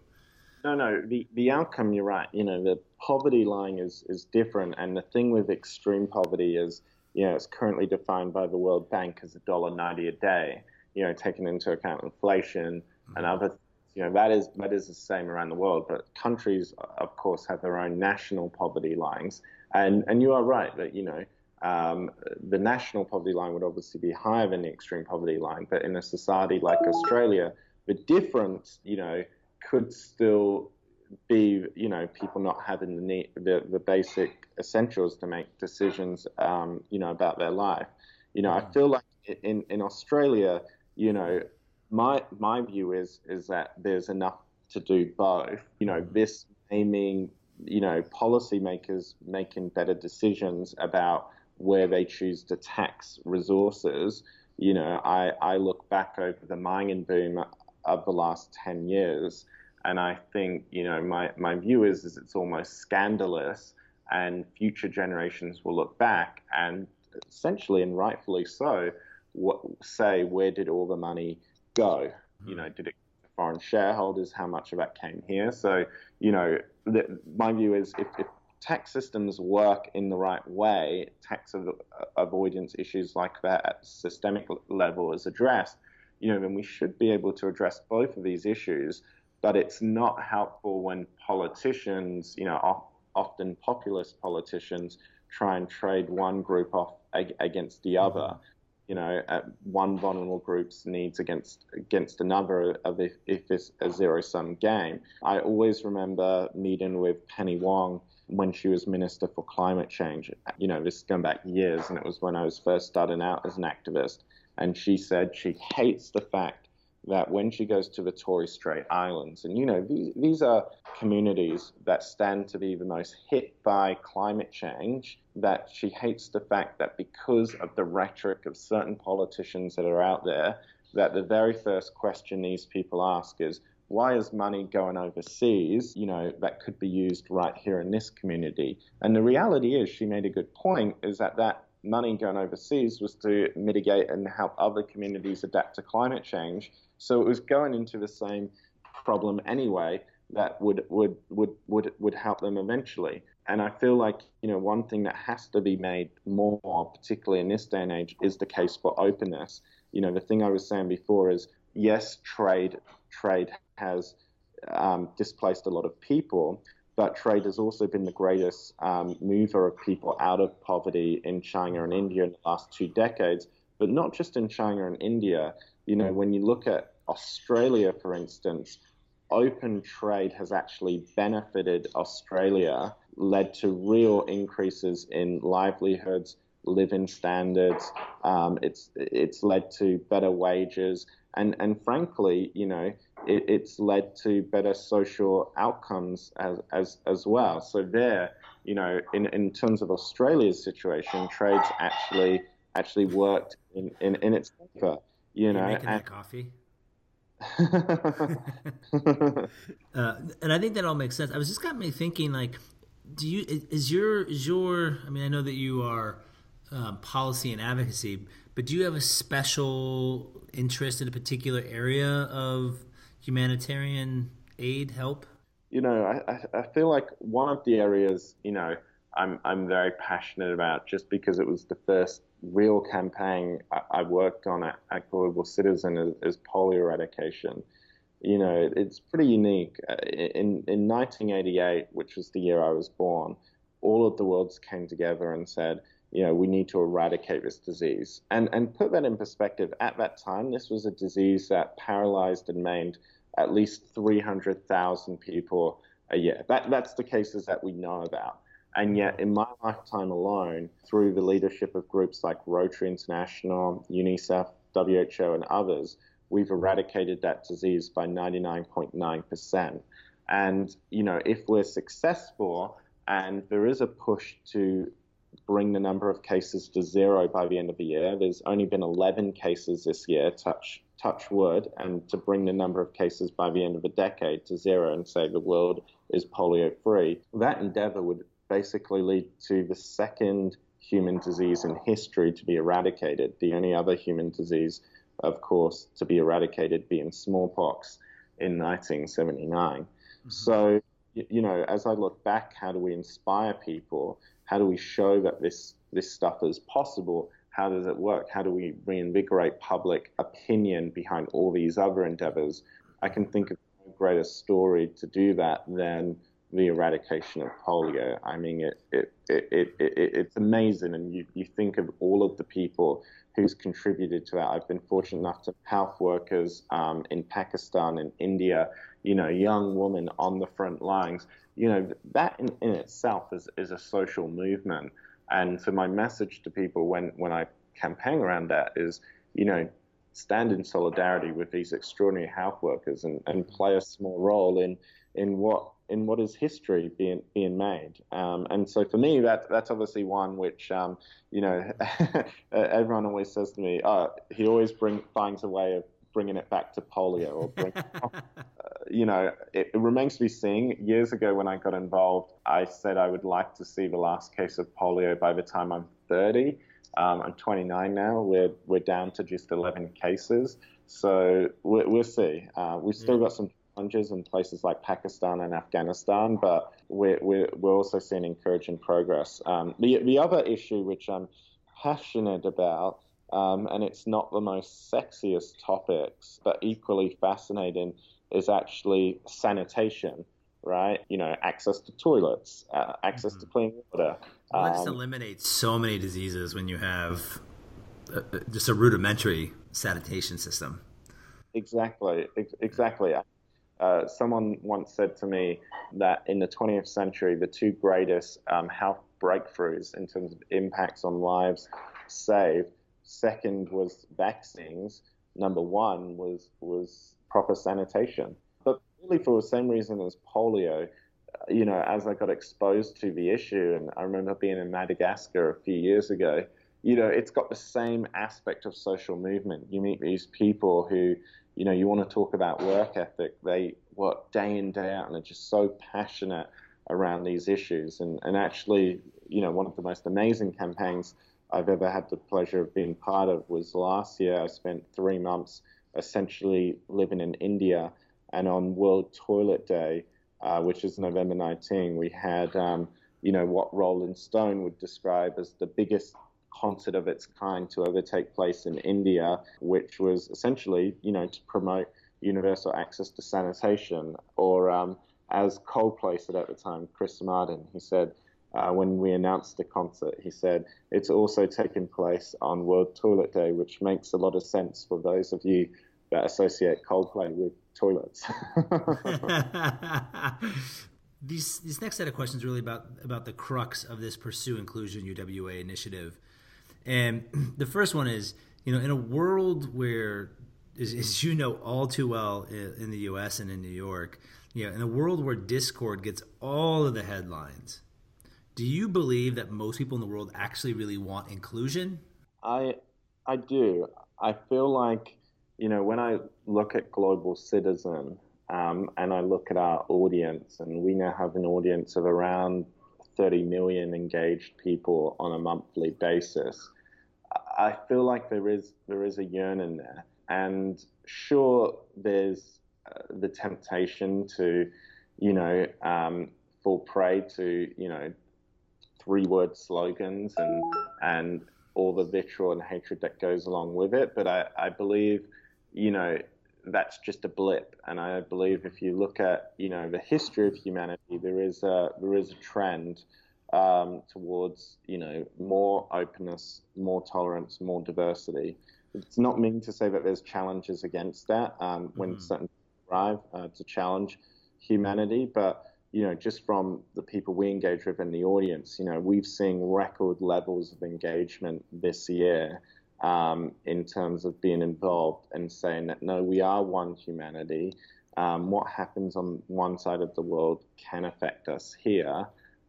No, no. The the outcome, you're right. You know, the poverty line is is different, and the thing with extreme poverty is, you know, it's currently defined by the World Bank as a dollar ninety a day. You know, taking into account inflation mm-hmm. and other you know that is that is the same around the world. But countries, of course, have their own national poverty lines, and and you are right that you know um, the national poverty line would obviously be higher than the extreme poverty line. But in a society like Australia, the difference, you know, could still be, you know, people not having the need, the, the basic essentials to make decisions, um, you know, about their life. You know, I feel like in in Australia, you know, my my view is is that there's enough to do both. You know, this aiming, you know, policymakers making better decisions about where they choose to tax resources. You know, I, I look back over the mining boom of the last 10 years, and I think, you know, my, my view is, is it's almost scandalous, and future generations will look back and essentially and rightfully so, what, say, where did all the money go? You know, did it foreign shareholders? How much of that came here? So, you know, the, my view is if, if tax systems work in the right way, tax avoidance issues like that at systemic level is addressed, you know, then we should be able to address both of these issues. But it's not helpful when politicians, you know, often populist politicians, try and trade one group off against the other mm-hmm. you know, uh, one vulnerable group's needs against against another if, if it's a zero sum game. I always remember meeting with Penny Wong when she was Minister for Climate Change. You know, this is going back years, and it was when I was first starting out as an activist. And she said she hates the fact that when she goes to the Torres Strait Islands, and you know, these, these are communities that stand to be the most hit by climate change, that she hates the fact that because of the rhetoric of certain politicians that are out there, that the very first question these people ask is, why is money going overseas, you know, that could be used right here in this community? And the reality is, she made a good point, is that that money going overseas was to mitigate and help other communities adapt to climate change. So it was going into the same problem anyway that would would would would would help them eventually. And I feel like you know one thing that has to be made more, particularly in this day and age, is the case for openness. You know, the thing I was saying before is yes, trade trade has um, displaced a lot of people, but trade has also been the greatest um, mover of people out of poverty in China and India in the last two decades. But not just in China and India. You know, when you look at Australia, for instance, open trade has actually benefited Australia, led to real increases in livelihoods, living standards. Um, it's it's led to better wages, and and frankly, you know, it, it's led to better social outcomes as as as well. So there, you know, in in terms of Australia's situation, trade's actually actually worked in in, in its favor. You know, making and, that coffee. uh, and I think that all makes sense. I was just got me thinking, like, do you is your is your? I mean, I know that you are um, policy and advocacy, but do you have a special interest in a particular area of humanitarian aid help? You know, I, I feel like one of the areas, you know, I'm I'm very passionate about just because it was the first real campaign I, I worked on at, at, Global Citizen is, is, polio eradication. You know, it's pretty unique. Uh, in in 1988, which was the year I was born, all of the worlds came together and said, you know, we need to eradicate this disease. And and put that in perspective, at that time, this was a disease that paralyzed and maimed at least 300,000 people a year. That that's the cases that we know about. And yet, in my lifetime alone, through the leadership of groups like Rotary International, UNICEF, WHO, and others, we've eradicated that disease by 99.9%. And, you know, if we're successful, and there is a push to bring the number of cases to zero by the end of the year. There's only been 11 cases this year, touch touch wood, and to bring the number of cases by the end of the decade to zero and say the world is polio free. That endeavor would basically lead to the second human disease in history to be eradicated. The only other human disease, of course, to be eradicated being smallpox in 1979. Mm-hmm. So, you know, as I look back, how do we inspire people? How do we show that this this stuff is possible? How does it work? How do we reinvigorate public opinion behind all these other endeavors? I can think of no greater story to do that than the eradication of polio. I mean, it, it, it, it, it, it's amazing. And you, you think of all of the people who's contributed to that. I've been fortunate enough to health workers um, in Pakistan and India, you know, young women on the front lines. You know, that in, in itself is, is a social movement. And so my message to people when, when I campaign around that is, you know, stand in solidarity with these extraordinary health workers and, and play a small role in, in what in what is history being being made. Um, and so for me, that that's obviously one which um, you know everyone always says to me, oh, he always bring finds a way of bringing it back to polio or bring, uh, you know it, it, remains to be seen. Years ago when i got involved i said i would like to see the last case of polio by the time i'm 30 um, i'm 29 now. We're, we're down to just 11 cases. So we will see. Uh, we've still got some challenges in places like Pakistan and Afghanistan, but we're, we're, we're also seeing encouraging progress. Um, the, the other issue which I'm passionate about, um, and it's not the most sexiest topics, but equally fascinating, is actually sanitation right? You know, access to toilets, uh, access mm-hmm. to clean water. Well, that just um, eliminates so many diseases when you have a, just a rudimentary sanitation system. Exactly, exactly. Uh, someone once said to me that in the 20th century, the two greatest um, health breakthroughs in terms of impacts on lives saved, second was vaccines. Number one was was proper sanitation. But really, for the same reason as polio, uh, you know, as I got exposed to the issue, and I remember being in Madagascar a few years ago, you know, it's got the same aspect of social movement. You meet these people who you know, you want to talk about work ethic. They work day in, day out, and are just so passionate around these issues. And, and actually, you know, one of the most amazing campaigns I've ever had the pleasure of being part of was last year. I spent three months essentially living in India, and on World Toilet Day, uh, which is November 19, we had, um, you know, what Rolling Stone would describe as the biggest concert of its kind to ever take place in India, which was essentially, you know, to promote universal access to sanitation. Or um, as Coldplay said at the time, Chris Martin, he said, uh, when we announced the concert, he said, it's also taking place on World Toilet Day, which makes a lot of sense for those of you that associate Coldplay with toilets. these these next set of questions really about about the crux of this pursue inclusion UWA initiative. And the first one is, you know, in a world where, as, as you know all too well in, in the U.S. and in New York, you know, in a world where Discord gets all of the headlines, do you believe that most people in the world actually really want inclusion? I I do. I feel like you know when I look at Global Citizen um, and I look at our audience, and we now have an audience of around 30 million engaged people on a monthly basis. I feel like there is there is a yearning there, and sure, there's uh, the temptation to, you know, um, fall prey to you know, three word slogans and and all the vitriol and hatred that goes along with it. But I, I believe, you know, that's just a blip. And I believe if you look at, you know, the history of humanity, there is a there is a trend um, towards you know more openness, more tolerance, more diversity. It's not mean to say that there's challenges against that um, when mm-hmm. certain arrive uh, to challenge humanity, but you know just from the people we engage with in the audience, you know we've seen record levels of engagement this year. Um, in terms of being involved and saying that no, we are one humanity. Um, what happens on one side of the world can affect us here,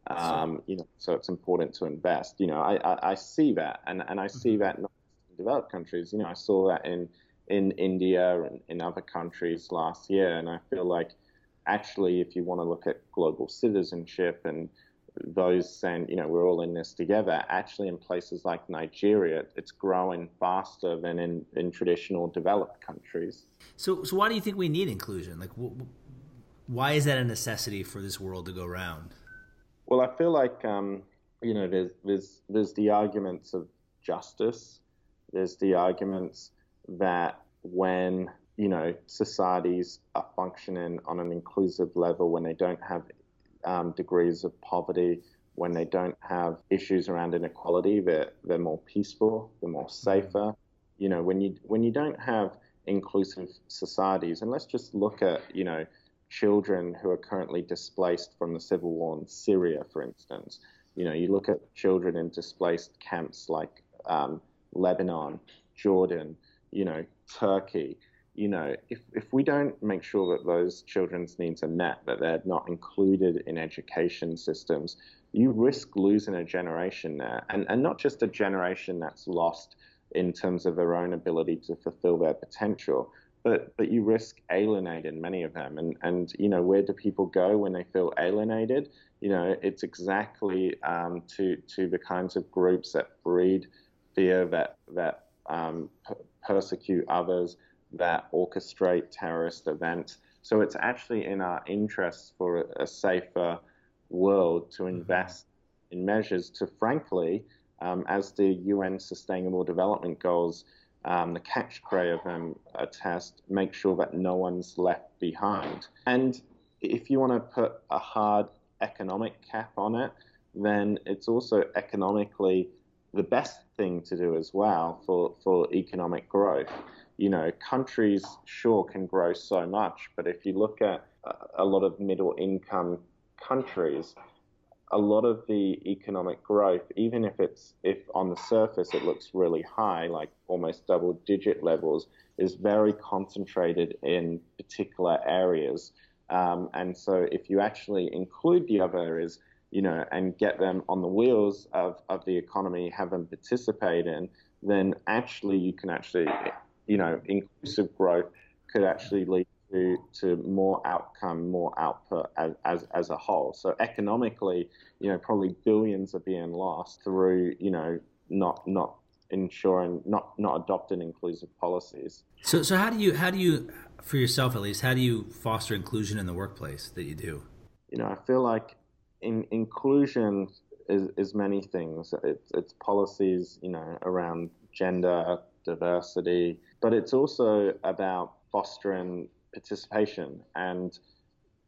Um, you know, so it's important to invest. You know, I, I, I see that, and, and I see mm-hmm. that not in developed countries. You know, I saw that in in India and in other countries last year, and I feel like actually, if you want to look at global citizenship and those saying, you know, we're all in this together, actually in places like Nigeria, it's growing faster than in, in traditional developed countries. So, so why do you think we need inclusion? Like, why is that a necessity for this world to go round? Well, I feel like, um, you know, there's, there's, there's the arguments of justice. There's the arguments that when you know societies are functioning on an inclusive level, when they don't have um, degrees of poverty, when they don't have issues around inequality, they're they're more peaceful, they're more safer. You know, when you when you don't have inclusive societies, and let's just look at you know children who are currently displaced from the civil war in Syria, for instance. You know, you look at children in displaced camps like um, Lebanon, Jordan, you know, Turkey. You know, if, if we don't make sure that those children's needs are met, that they're not included in education systems, you risk losing a generation there. And, and not just a generation that's lost in terms of their own ability to fulfill their potential, but but you risk alienating many of them. And and you know where do people go when they feel alienated? You know it's exactly um, to to the kinds of groups that breed fear, that that um, persecute others, that orchestrate terrorist events. So it's actually in our interests for a, a safer world to mm-hmm. invest mm-hmm. in measures to, frankly, um, as the UN Sustainable Development Goals um, the catch cray of them a test, make sure that no one's left behind. And if you want to put a hard economic cap on it, then it's also economically the best thing to do as well for, for economic growth. You know, countries sure can grow so much, but if you look at a lot of middle income countries, a lot of the economic growth, even if it's if on the surface it looks really high, like almost double digit levels, is very concentrated in particular areas. Um, and so if you actually include the other areas, you know, and get them on the wheels of, of the economy, have them participate in, then actually you can actually, you know, inclusive growth could actually lead to, to more outcome, more output as, as, as a whole. So economically, you know, probably billions are being lost through, you know, not not ensuring not not adopting inclusive policies. So so how do you how do you for yourself at least how do you foster inclusion in the workplace that you do? You know, I feel like in, inclusion is, is many things. It's, it's policies, you know, around gender, diversity, but it's also about fostering participation. And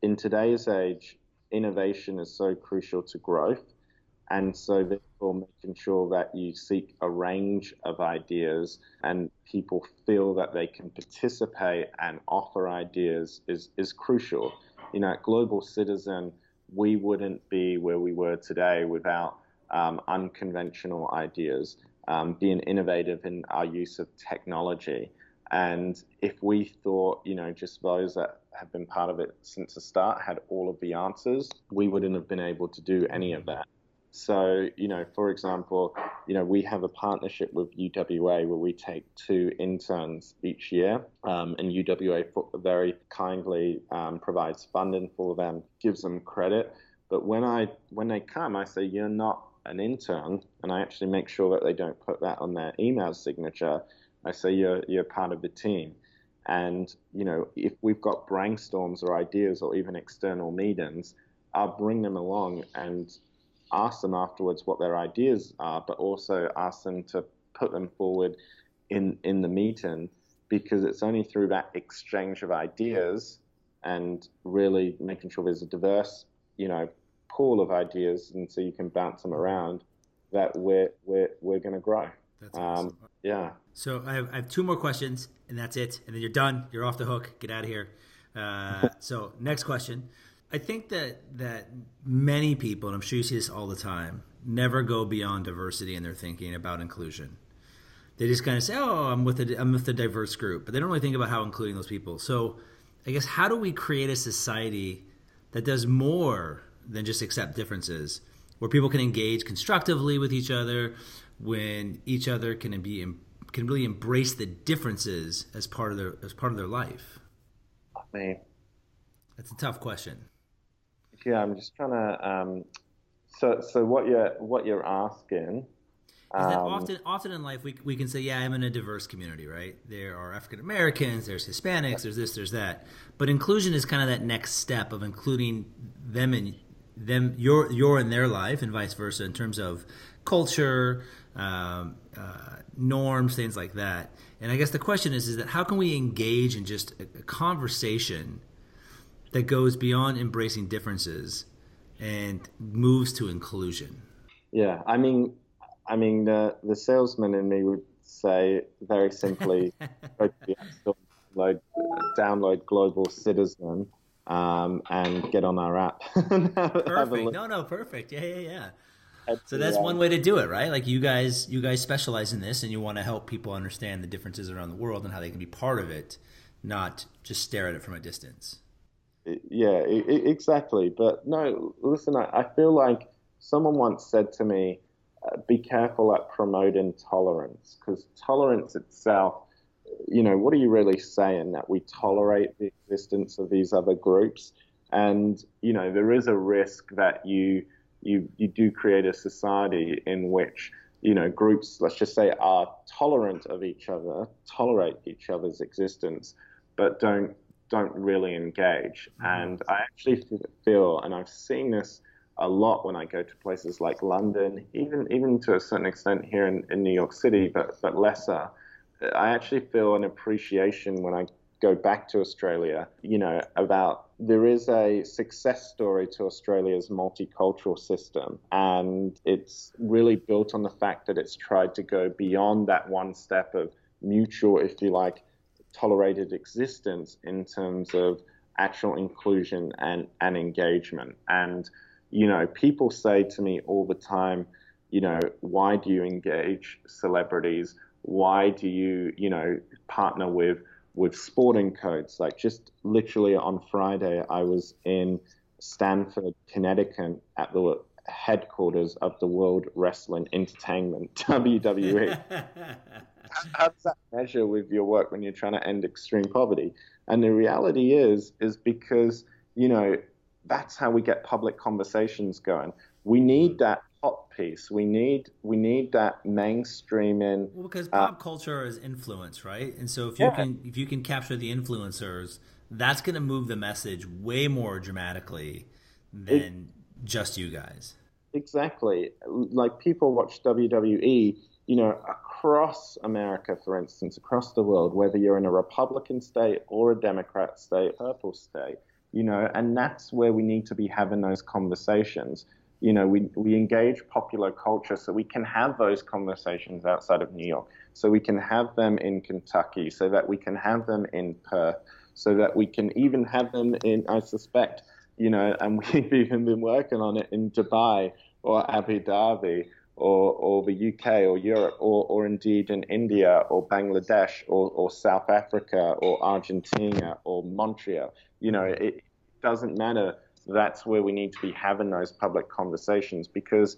in today's age, innovation is so crucial to growth. And so, therefore, making sure that you seek a range of ideas and people feel that they can participate and offer ideas is, is crucial. You know, at Global Citizen, we wouldn't be where we were today without um, unconventional ideas, um, being innovative in our use of technology. And if we thought, you know, just those that have been part of it since the start had all of the answers, we wouldn't have been able to do any of that. So, you know, for example, you know, we have a partnership with UWA where we take two interns each year, um, and UWA very kindly um, provides funding for them, gives them credit. But when I when they come, I say you're not an intern, and I actually make sure that they don't put that on their email signature. I say you're you're part of the team. And you know, if we've got brainstorms or ideas or even external meetings, I'll bring them along and ask them afterwards what their ideas are, but also ask them to put them forward in in the meeting because it's only through that exchange of ideas and really making sure there's a diverse, you know, pool of ideas and so you can bounce them around that we're we're we're going to grow. That's um, awesome. yeah. So I have, I have two more questions and that's it, and then you're done. You're off the hook. Get out of here. Uh, so next question. I think that that many people, and I'm sure you see this all the time, never go beyond diversity in their thinking about inclusion. They just kind of say, "Oh, I'm with a I'm with a diverse group," but they don't really think about how including those people. So, I guess how do we create a society that does more than just accept differences where people can engage constructively with each other, when each other can be can really embrace the differences as part of their as part of their life? I mean, that's a tough question. Yeah, I'm just trying to. Um, so, so what you're what you're asking is that um, often, often in life, we, we can say, yeah, I'm in a diverse community, right? There are African Americans, there's Hispanics, there's this, there's that. But inclusion is kind of that next step of including them in them, your, your in their life, and vice versa, in terms of culture, um, uh, norms, things like that. And I guess the question is, is that how can we engage in just a, a conversation that goes beyond embracing differences and moves to inclusion? Yeah, I mean, I mean, the, the salesman in me would say very simply, go to the App Store, download, download Global Citizen, um, and get on our app. perfect. No, no, perfect. Yeah, yeah, yeah. So that's one way to do it, right? Like you guys, you guys specialize in this, and you want to help people understand the differences around the world and how they can be part of it, not just stare at it from a distance. Yeah, exactly. But no, listen, I, I feel like someone once said to me, uh, be careful at promoting tolerance because tolerance itself, you know, what are you really saying that we tolerate the existence of these other groups? And you know, there is a risk that you you you do create a society in which you know groups, let's just say, are tolerant of each other, tolerate each other's existence, but don't don't really engage. Mm-hmm. And I actually feel, and I've seen this a lot when I go to places like London, even even to a certain extent here in, in New York City, but but lesser. I actually feel an appreciation when I go back to Australia, you know, about there is a success story to Australia's multicultural system. And it's really built on the fact that it's tried to go beyond that one step of mutual, if you like, tolerated existence in terms of actual inclusion and, and engagement. And you know, people say to me all the time, you know, why do you engage celebrities? Why do you, you know, partner with with sporting codes? Like just literally on Friday, I was in Stamford, Connecticut, at the headquarters of the World Wrestling Entertainment (WWE). How does that measure with your work when you're trying to end extreme poverty? And the reality is, is because you know that's how we get public conversations going. We need mm-hmm. that pop piece. We need we need that mainstreaming. Well, because uh, pop uh, culture is influence, right? And so if you yeah. can if you can capture the influencers, that's going to move the message way more dramatically than it, just you guys. Exactly. Like people watch WWE, you know, across America, for instance, across the world, whether you're in a Republican state or a Democrat state, purple state you know, and that's where we need to be having those conversations. You know, we, we engage popular culture so we can have those conversations outside of New York, so we can have them in Kentucky, so that we can have them in Perth, so that we can even have them in, I suspect, you know, and we've even been working on it in Dubai or Abu Dhabi or, or the UK or Europe or, or indeed in India or Bangladesh or, or South Africa or Argentina or Montreal. You know, it doesn't matter. That's where we need to be having those public conversations because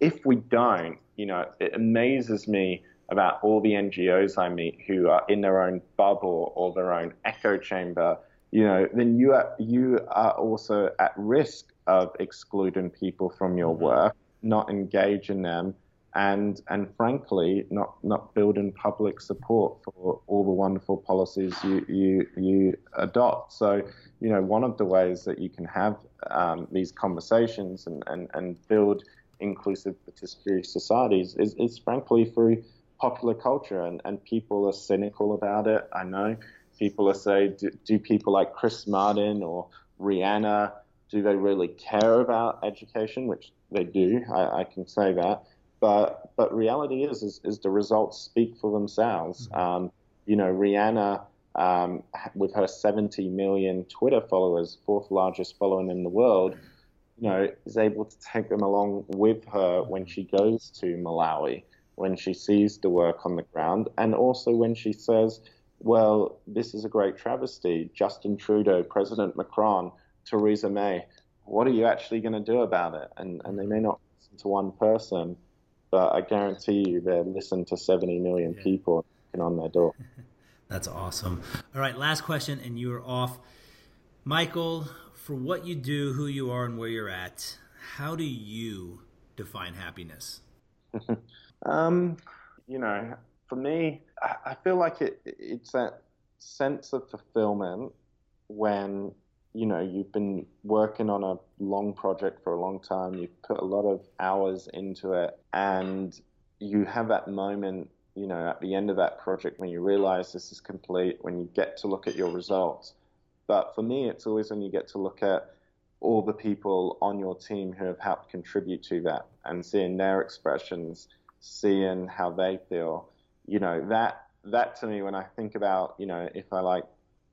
if we don't, you know, it amazes me about all the NGOs I meet who are in their own bubble or their own echo chamber, you know, then you are you are also at risk of excluding people from your mm-hmm. work not engaging them, and and frankly, not not building public support for all the wonderful policies you you you adopt. So, you know, one of the ways that you can have um, these conversations and, and, and build inclusive participatory societies is, is frankly through popular culture and, and people are cynical about it. I know people are saying, do, do people like Chris Martin or Rihanna do they really care about education? Which they do, I, I can say that. But but reality is, is, is the results speak for themselves. Mm-hmm. Um, you know, Rihanna um, with her 70 million Twitter followers, fourth largest following in the world, you know, is able to take them along with her when she goes to Malawi, when she sees the work on the ground, and also when she says, well, this is a great travesty. Justin Trudeau, President Macron, Theresa May, what are you actually going to do about it? And, and they may not listen to one person, but I guarantee you they listen to 70 million yeah. people on their door. That's awesome. All right, last question, and you are off. Michael, for what you do, who you are, and where you're at, how do you define happiness? um, you know, for me, I feel like it, it's that sense of fulfillment when you know you've been working on a long project for a long time you've put a lot of hours into it and you have that moment you know at the end of that project when you realize this is complete when you get to look at your results. But for me it's always when you get to look at all the people on your team who have helped contribute to that and seeing their expressions seeing how they feel. You know that that to me when i think about you know if i like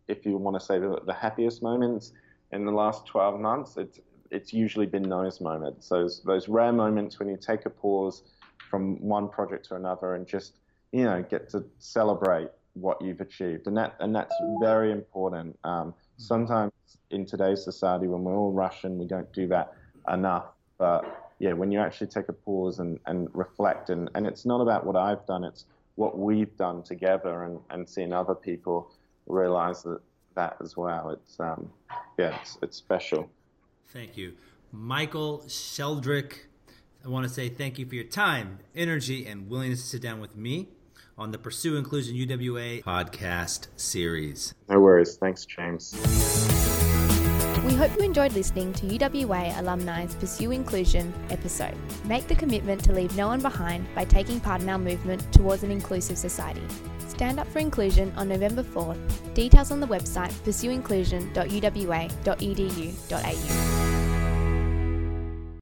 if you want to say the, the happiest moments in the last 12 months, it's it's usually been those moments, those those rare moments when you take a pause from one project to another and just you know get to celebrate what you've achieved, and that and that's very important. Um, sometimes in today's society, when we're all rushing, we don't do that enough. But yeah, when you actually take a pause and, and reflect, and, and it's not about what I've done, it's what we've done together, and, and seeing other people realize that that as well. It's um, yeah, it's, it's special. Thank you, Michael Sheldrick. I want to say thank you for your time, energy, and willingness to sit down with me on the Pursue Inclusion UWA podcast series. No worries. Thanks, James. We hope you enjoyed listening to UWA Alumni's Pursue Inclusion episode. Make the commitment to leave no one behind by taking part in our movement towards an inclusive society. Stand Up for Inclusion on November 4th. Details on the website pursueinclusion.uwa.edu.au.